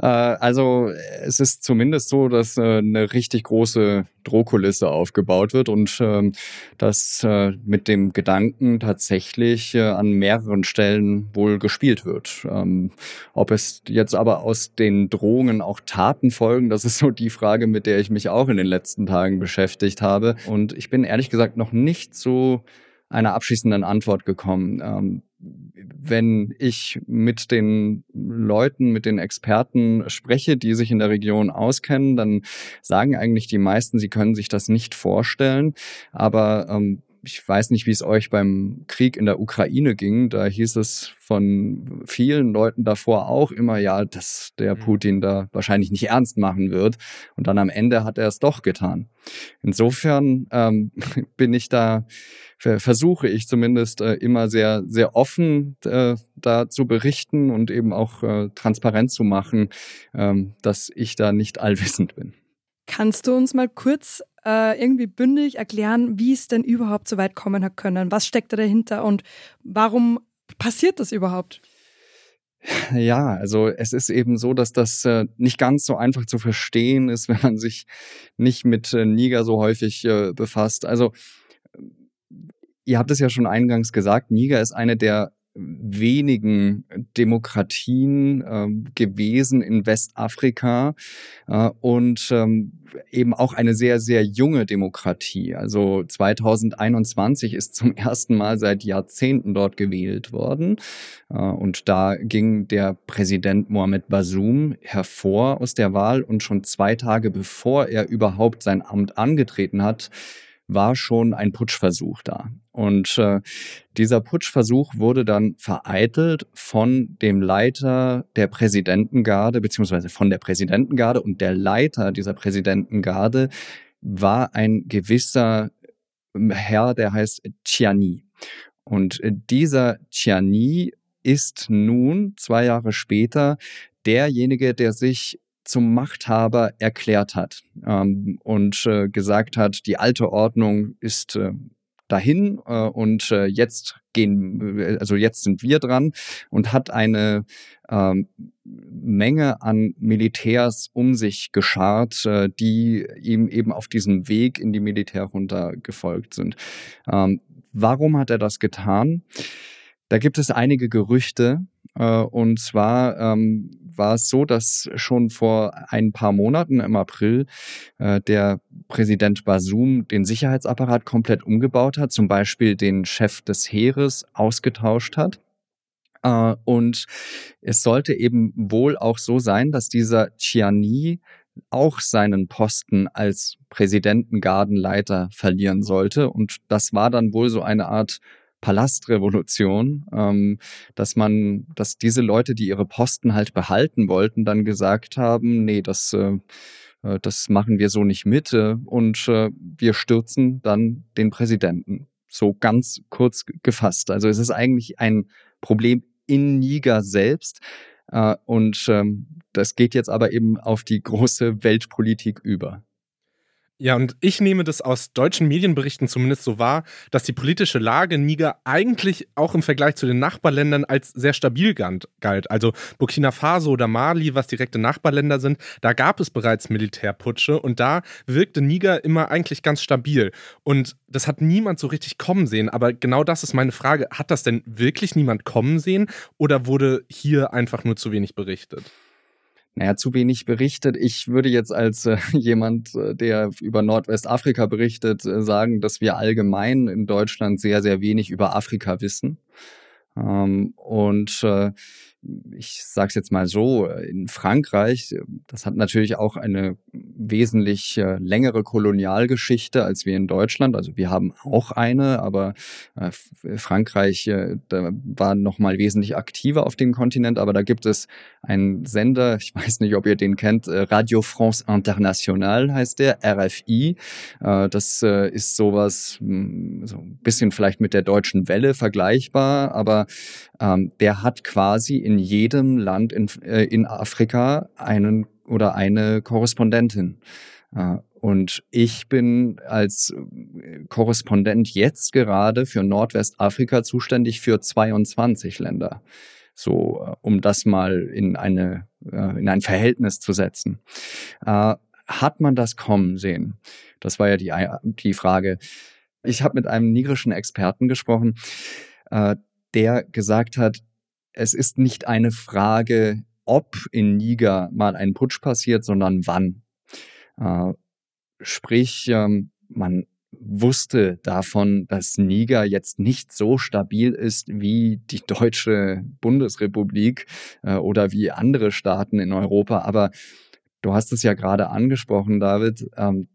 Äh, also es ist zumindest so, dass äh, eine richtig große Drohkulisse aufgebaut wird und ähm, dass äh, mit dem Gedanken tatsächlich an mehreren Stellen wohl gespielt wird. Ähm, ob es jetzt aber aus den Drohungen auch Taten folgen, das ist so die Frage, mit der ich mich auch in den letzten Tagen beschäftigt habe. Und ich bin ehrlich gesagt noch nicht so einer abschließenden Antwort gekommen. Ähm, wenn ich mit den Leuten, mit den Experten spreche, die sich in der Region auskennen, dann sagen eigentlich die meisten, sie können sich das nicht vorstellen. Aber ähm, ich weiß nicht, wie es euch beim Krieg in der Ukraine ging. Da hieß es von vielen Leuten davor auch immer, ja, dass der mhm. Putin da wahrscheinlich nicht ernst machen wird. Und dann am Ende hat er es doch getan. Insofern ähm, bin ich da, versuche ich zumindest äh, immer sehr, sehr offen äh, da zu berichten und eben auch äh, transparent zu machen, ähm, dass ich da nicht allwissend bin. Kannst du uns mal kurz äh, irgendwie bündig erklären, wie es denn überhaupt so weit kommen hat können? Was steckt da dahinter und warum passiert das überhaupt? Ja, also es ist eben so, dass das äh, nicht ganz so einfach zu verstehen ist, wenn man sich nicht mit äh, Niger so häufig befasst. Also ihr habt es ja schon eingangs gesagt, Niger ist eine der wenigen Demokratien äh, gewesen in Westafrika äh, und ähm, eben auch eine sehr, sehr junge Demokratie. Also 2021 ist zum ersten Mal seit Jahrzehnten dort gewählt worden. Äh, und da ging der Präsident Mohamed Bazoum hervor aus der Wahl und schon zwei Tage bevor er überhaupt sein Amt angetreten hat, war schon ein Putschversuch da. Und äh, dieser Putschversuch wurde dann vereitelt von dem Leiter der Präsidentengarde, beziehungsweise von der Präsidentengarde. Und der Leiter dieser Präsidentengarde war ein gewisser Herr, der heißt Chiani. Und dieser Chiani ist nun zwei Jahre später derjenige, der sich zum Machthaber erklärt hat ähm, und äh, gesagt hat, die alte Ordnung ist äh, dahin äh, und äh, jetzt gehen, äh, also jetzt sind wir dran und hat eine ähm, Menge an Militärs um sich geschart, äh, die ihm eben auf diesem Weg in die Militärjunta gefolgt sind. Ähm, warum hat er das getan? Da gibt es einige Gerüchte, und zwar ähm, war es so, dass schon vor ein paar Monaten im April äh, der Präsident Basum den Sicherheitsapparat komplett umgebaut hat, zum Beispiel den Chef des Heeres ausgetauscht hat. Äh, und es sollte eben wohl auch so sein, dass dieser Chiani auch seinen Posten als Präsidentengardenleiter verlieren sollte. Und das war dann wohl so eine Art Palastrevolution, ähm, dass man, dass diese Leute, die ihre Posten halt behalten wollten, dann gesagt haben, nee, das, äh, äh, das machen wir so nicht mit äh, und äh, wir stürzen dann den Präsidenten. So ganz kurz gefasst. Also es ist eigentlich ein Problem in Niger selbst. Äh, und ähm, das geht jetzt aber eben auf die große Weltpolitik über. Ja, und ich nehme das aus deutschen Medienberichten zumindest so wahr, dass die politische Lage in Niger eigentlich auch im Vergleich zu den Nachbarländern als sehr stabil galt. Also Burkina Faso oder Mali, was direkte Nachbarländer sind, da gab es bereits Militärputsche und da wirkte Niger immer eigentlich ganz stabil. Und das hat niemand so richtig kommen sehen. Aber genau das ist meine Frage. Hat das denn wirklich niemand kommen sehen oder wurde hier einfach nur zu wenig berichtet? Naja, zu wenig berichtet. Ich würde jetzt als äh, jemand, äh, der über Nordwestafrika berichtet, äh, sagen, dass wir allgemein in Deutschland sehr, sehr wenig über Afrika wissen. Ähm, und äh, ich sage es jetzt mal so, in Frankreich, das hat natürlich auch eine wesentlich äh, längere Kolonialgeschichte als wir in Deutschland. Also wir haben auch eine, aber äh, Frankreich äh, da war noch mal wesentlich aktiver auf dem Kontinent. Aber da gibt es einen Sender, ich weiß nicht, ob ihr den kennt, Radio France International heißt der, RFI. Das ist sowas, hm, so ein bisschen vielleicht mit der deutschen Welle vergleichbar, aber ähm, der hat quasi in jedem Land in, äh, in Afrika einen oder eine Korrespondentin. Und ich bin als äh, Korrespondent jetzt gerade für Nordwestafrika zuständig für 22 Länder. So, äh, um das mal in eine, äh, in ein Verhältnis zu setzen. Hat man das kommen sehen? Das war ja die, die Frage. Ich habe mit einem nigerischen Experten gesprochen, der gesagt hat, es ist nicht eine Frage, ob in Niger mal ein Putsch passiert, sondern wann. Äh, sprich, ähm, man wusste davon, dass Niger jetzt nicht so stabil ist wie die deutsche Bundesrepublik äh, oder wie andere Staaten in Europa. Aber du hast es ja gerade angesprochen, David. Ähm,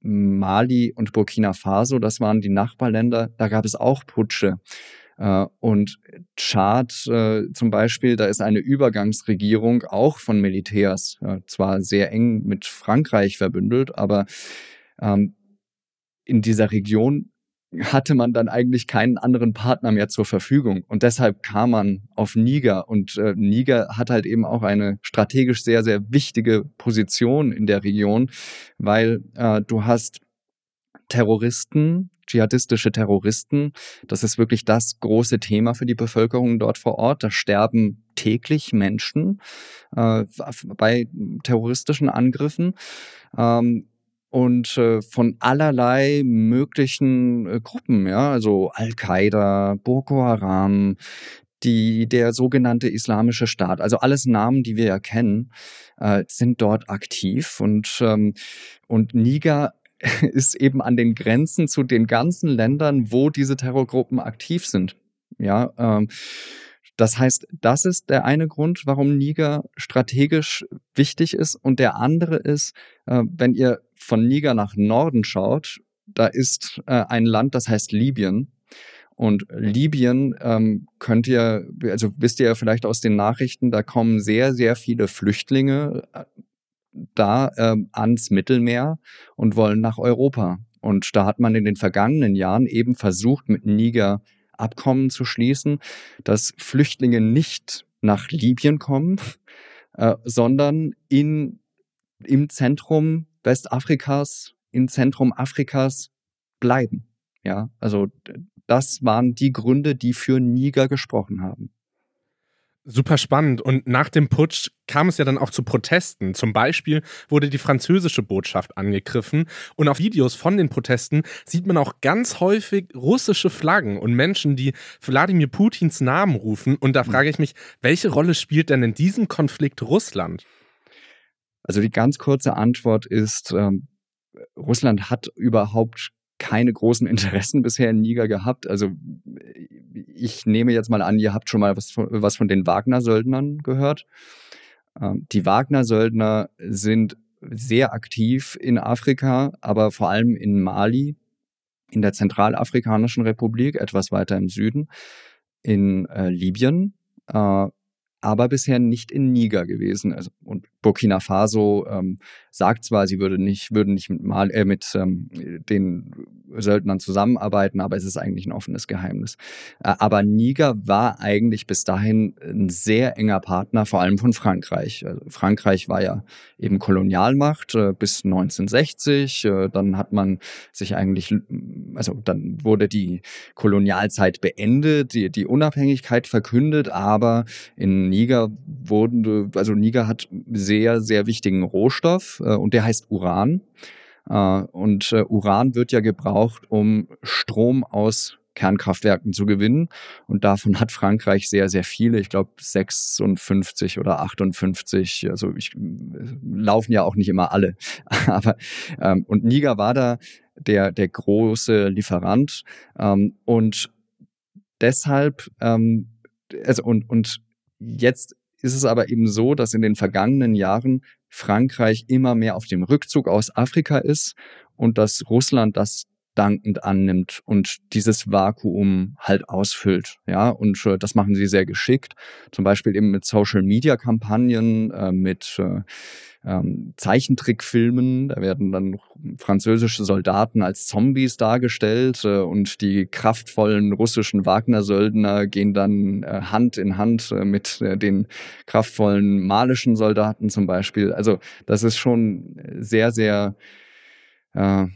Mali und Burkina Faso, das waren die Nachbarländer, da gab es auch Putsche. Äh, und Tschad äh, zum Beispiel, da ist eine Übergangsregierung auch von Militärs, zwar sehr eng mit Frankreich verbündelt, aber ähm, in dieser Region hatte man dann eigentlich keinen anderen Partner mehr zur Verfügung. Und deshalb kam man auf Niger. Und äh, Niger hat halt eben auch eine strategisch sehr, sehr wichtige Position in der Region, weil äh, du hast Terroristen, dschihadistische Terroristen. Das ist wirklich das große Thema für die Bevölkerung dort vor Ort. Da sterben täglich Menschen äh, bei terroristischen Angriffen. Ähm, und äh, von allerlei möglichen äh, Gruppen, ja, also Al-Qaida, Boko Haram, die, der sogenannte Islamische Staat, also alles Namen, die wir ja kennen, äh, sind dort aktiv und, ähm, und Niger ist eben an den Grenzen zu den ganzen Ländern, wo diese Terrorgruppen aktiv sind. Ja, ähm, das heißt, das ist der eine Grund, warum Niger strategisch wichtig ist. Und der andere ist, äh, wenn ihr von Niger nach Norden schaut, da ist äh, ein Land, das heißt Libyen. Und Libyen ähm, könnt ihr, also wisst ihr ja vielleicht aus den Nachrichten, da kommen sehr, sehr viele Flüchtlinge äh, da äh, ans Mittelmeer und wollen nach Europa. Und da hat man in den vergangenen Jahren eben versucht, mit Niger Abkommen zu schließen, dass Flüchtlinge nicht nach Libyen kommen, äh, sondern in, im Zentrum Westafrikas, im Zentrum Afrikas bleiben. Ja, also das waren die Gründe, die für Niger gesprochen haben. Super spannend. Und nach dem Putsch kam es ja dann auch zu Protesten. Zum Beispiel wurde die französische Botschaft angegriffen. Und auf Videos von den Protesten sieht man auch ganz häufig russische Flaggen und Menschen, die Wladimir Putins Namen rufen. Und da frage ich mich, welche Rolle spielt denn in diesem Konflikt Russland? Also die ganz kurze Antwort ist, ähm, Russland hat überhaupt keine großen Interessen bisher in Niger gehabt. Also ich nehme jetzt mal an, ihr habt schon mal was von, was von den Wagner-Söldnern gehört. Ähm, die Wagner-Söldner sind sehr aktiv in Afrika, aber vor allem in Mali, in der Zentralafrikanischen Republik, etwas weiter im Süden, in äh, Libyen äh, aber bisher nicht in Niger gewesen. Also, und Burkina Faso ähm, sagt zwar, sie würde nicht, würden nicht mit, Mal, äh, mit ähm, den Söldnern zusammenarbeiten, aber es ist eigentlich ein offenes Geheimnis. Äh, aber Niger war eigentlich bis dahin ein sehr enger Partner, vor allem von Frankreich. Also Frankreich war ja eben Kolonialmacht äh, bis 1960. Äh, dann hat man sich eigentlich, also dann wurde die Kolonialzeit beendet, die, die Unabhängigkeit verkündet, aber in Niger wurden, also Niger hat sehr, sehr wichtigen Rohstoff äh, und der heißt Uran. Äh, und äh, Uran wird ja gebraucht, um Strom aus Kernkraftwerken zu gewinnen. Und davon hat Frankreich sehr, sehr viele. Ich glaube 56 oder 58. Also ich, laufen ja auch nicht immer alle. Aber ähm, und Niger war da der, der große Lieferant. Ähm, und deshalb, ähm, also und, und jetzt ist es aber eben so, dass in den vergangenen Jahren Frankreich immer mehr auf dem Rückzug aus Afrika ist und dass Russland das dankend annimmt und dieses Vakuum halt ausfüllt. Ja, und äh, das machen sie sehr geschickt. Zum Beispiel eben mit Social Media Kampagnen, äh, mit äh, ähm, Zeichentrickfilmen. Da werden dann französische Soldaten als Zombies dargestellt äh, und die kraftvollen russischen Wagner-Söldner gehen dann äh, Hand in Hand äh, mit äh, den kraftvollen malischen Soldaten zum Beispiel. Also das ist schon sehr, sehr äh,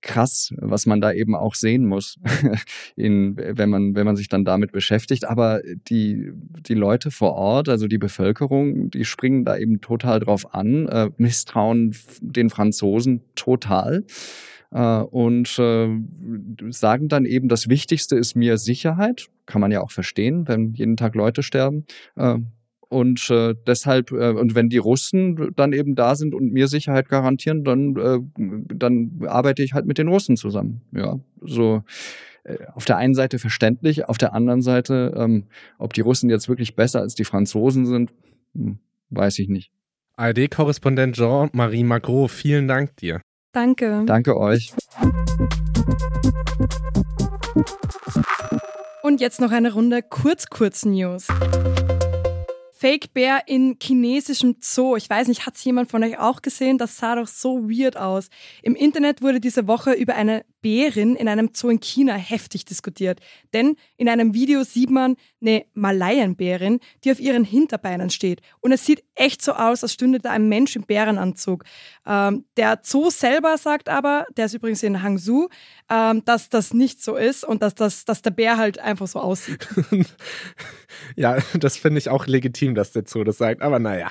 krass, was man da eben auch sehen muss, in, wenn, man, wenn man sich dann damit beschäftigt. Aber die, die Leute vor Ort, also die Bevölkerung, die springen da eben total drauf an, äh, misstrauen den Franzosen total äh, und äh, sagen dann eben, das Wichtigste ist mir Sicherheit. Kann man ja auch verstehen, wenn jeden Tag Leute sterben. Und äh, deshalb, äh, und wenn die Russen dann eben da sind und mir Sicherheit garantieren, dann, äh, dann arbeite ich halt mit den Russen zusammen. Ja, so äh, auf der einen Seite verständlich, auf der anderen Seite, ähm, ob die Russen jetzt wirklich besser als die Franzosen sind, hm, weiß ich nicht. ARD-Korrespondent Jean-Marie Magro, vielen Dank dir. Danke. Danke euch. Und jetzt noch eine Runde Kurz-Kurz-News. Fake Bär in chinesischem Zoo. Ich weiß nicht, hat es jemand von euch auch gesehen? Das sah doch so weird aus. Im Internet wurde diese Woche über eine Bärin in einem Zoo in China heftig diskutiert. Denn in einem Video sieht man eine Malayenbärin, die auf ihren Hinterbeinen steht. Und es sieht echt so aus, als stünde da ein Mensch im Bärenanzug. Ähm, der Zoo selber sagt aber, der ist übrigens in Hangzhou, ähm, dass das nicht so ist und dass, das, dass der Bär halt einfach so aussieht. ja, das finde ich auch legitim, dass der Zoo das sagt. Aber naja.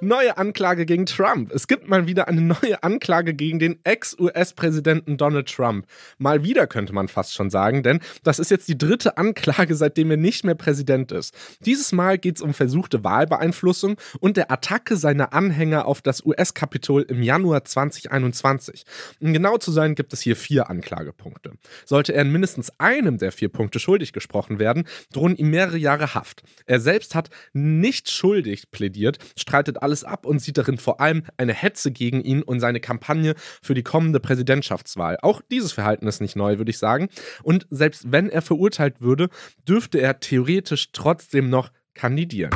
Neue Anklage gegen Trump. Es gibt mal wieder eine neue Anklage gegen den Ex-US-Präsidenten Donald Trump. Mal wieder könnte man fast schon sagen, denn das ist jetzt die dritte Anklage, seitdem er nicht mehr Präsident ist. Dieses Mal geht es um versuchte Wahlbeeinflussung und der Attacke seiner Anhänger auf das US-Kapitol im Januar 2021. Um genau zu sein, gibt es hier vier Anklagepunkte. Sollte er in mindestens einem der vier Punkte schuldig gesprochen werden, drohen ihm mehrere Jahre Haft. Er selbst hat nicht schuldig plädiert, streitet alles ab und sieht darin vor allem eine Hetze gegen ihn und seine Kampagne für die kommende Präsidentschaftswahl. Auch dieses Verhalten ist nicht neu, würde ich sagen. Und selbst wenn er verurteilt würde, dürfte er theoretisch trotzdem noch kandidieren.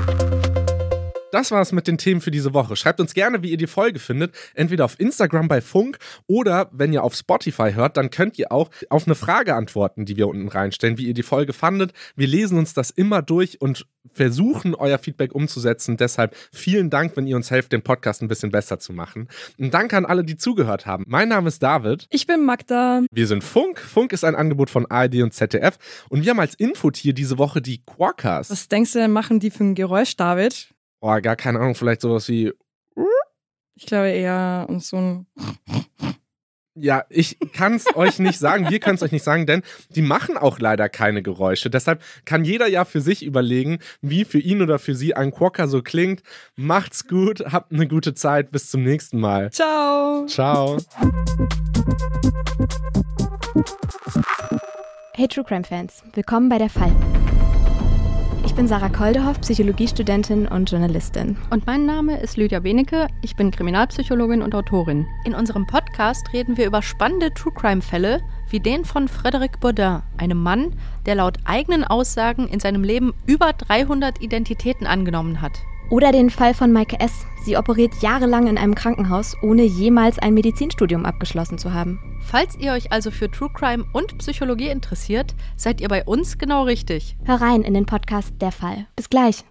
Das war's mit den Themen für diese Woche. Schreibt uns gerne, wie ihr die Folge findet. Entweder auf Instagram bei Funk oder wenn ihr auf Spotify hört, dann könnt ihr auch auf eine Frage antworten, die wir unten reinstellen, wie ihr die Folge fandet. Wir lesen uns das immer durch und versuchen, euer Feedback umzusetzen. Deshalb vielen Dank, wenn ihr uns helft, den Podcast ein bisschen besser zu machen. Und danke an alle, die zugehört haben. Mein Name ist David. Ich bin Magda. Wir sind Funk. Funk ist ein Angebot von ARD und ZDF. Und wir haben als Infotier diese Woche die Quackers. Was denkst du denn, machen die für ein Geräusch, David? Oh, gar keine Ahnung, vielleicht sowas wie. Ich glaube eher und so ein. Ja, ich kann es euch nicht sagen, wir können es euch nicht sagen, denn die machen auch leider keine Geräusche. Deshalb kann jeder ja für sich überlegen, wie für ihn oder für sie ein Quokka so klingt. Macht's gut, habt eine gute Zeit, bis zum nächsten Mal. Ciao. Ciao. Hey True Crime Fans, willkommen bei der Fall. Ich bin Sarah Koldehoff, Psychologiestudentin und Journalistin. Und mein Name ist Lydia Benecke, ich bin Kriminalpsychologin und Autorin. In unserem Podcast reden wir über spannende True Crime-Fälle, wie den von Frédéric Baudin, einem Mann, der laut eigenen Aussagen in seinem Leben über 300 Identitäten angenommen hat. Oder den Fall von Maike S. Sie operiert jahrelang in einem Krankenhaus, ohne jemals ein Medizinstudium abgeschlossen zu haben. Falls ihr euch also für True Crime und Psychologie interessiert, seid ihr bei uns genau richtig. Hör rein in den Podcast Der Fall. Bis gleich.